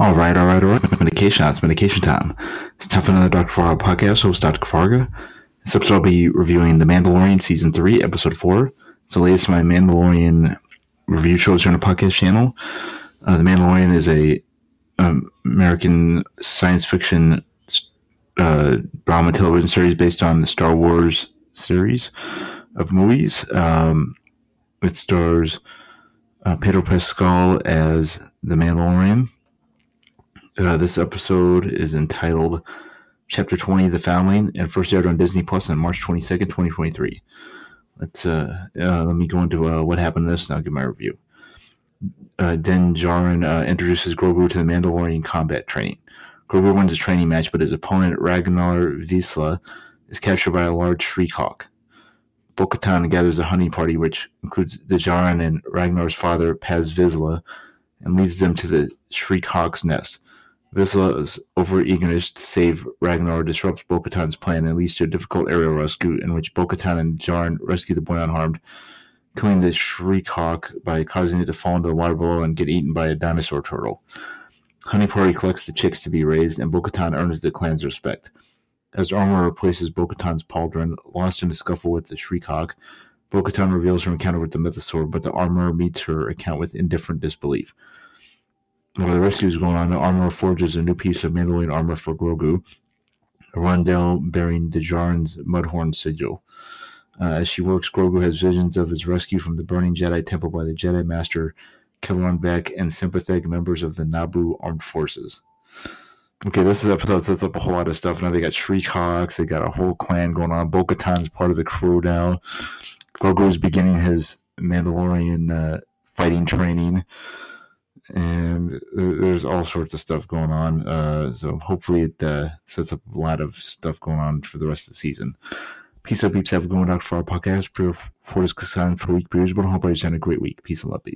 All right, all right, all right. Medication. It's medication time. It's time for another Dr. Kavarga podcast. Host Dr. Kavarga. This episode I'll be reviewing The Mandalorian season three, episode four. It's the latest of my Mandalorian review shows here on the podcast channel. Uh, the Mandalorian is a um, American science fiction uh, drama television series based on the Star Wars series of movies. Um, it stars uh, Pedro Pascal as the Mandalorian. Uh, this episode is entitled Chapter 20 The Foundling and first aired on Disney Plus on March 22nd, 2023. Let's, uh, uh, let me go into uh, what happened in this and I'll give my review. Uh, Din Djarin uh, introduces Grogu to the Mandalorian combat training. Grogu wins a training match, but his opponent, Ragnar Vizsla, is captured by a large Shriek Hawk. Katan gathers a hunting party, which includes Djarin and Ragnar's father, Paz Vizsla, and leads them to the Shriek Hawk's nest. Vizsla's over-eagerness to save Ragnar disrupts Bo-Katan's plan and leads to a difficult aerial rescue in which Bo-Katan and Djarin rescue the boy unharmed, killing the Shriek Hawk by causing it to fall into the water below and get eaten by a dinosaur turtle. Honey Party collects the chicks to be raised, and Bo-Katan earns the clan's respect. As Armorer replaces Bo-Katan's pauldron, lost in a scuffle with the Shriek Hawk, Bo-Katan reveals her encounter with the Mythosaur, but the Armorer meets her account with indifferent disbelief. While the rescue is going on, the Armorer forges a new piece of Mandalorian armor for Grogu, a rondel bearing Djarin's Mudhorn sigil. Uh, as she works, Grogu has visions of his rescue from the burning Jedi Temple by the Jedi Master Kelleran Beck and sympathetic members of the Naboo Armed Forces. Okay, this is episode sets up a whole lot of stuff. Now they got Shriek Hawks, they got a whole clan going on. Bo Katan's part of the crew now. Grogu is beginning his Mandalorian uh, fighting training and there's all sorts of stuff going on. Uh, so hopefully it uh, sets up a lot of stuff going on for the rest of the season. Peace out, peeps. Have a good one, Dr. For our podcast. Four discussions per week. Beers, but I hope you're having a great week. Peace and love, peeps.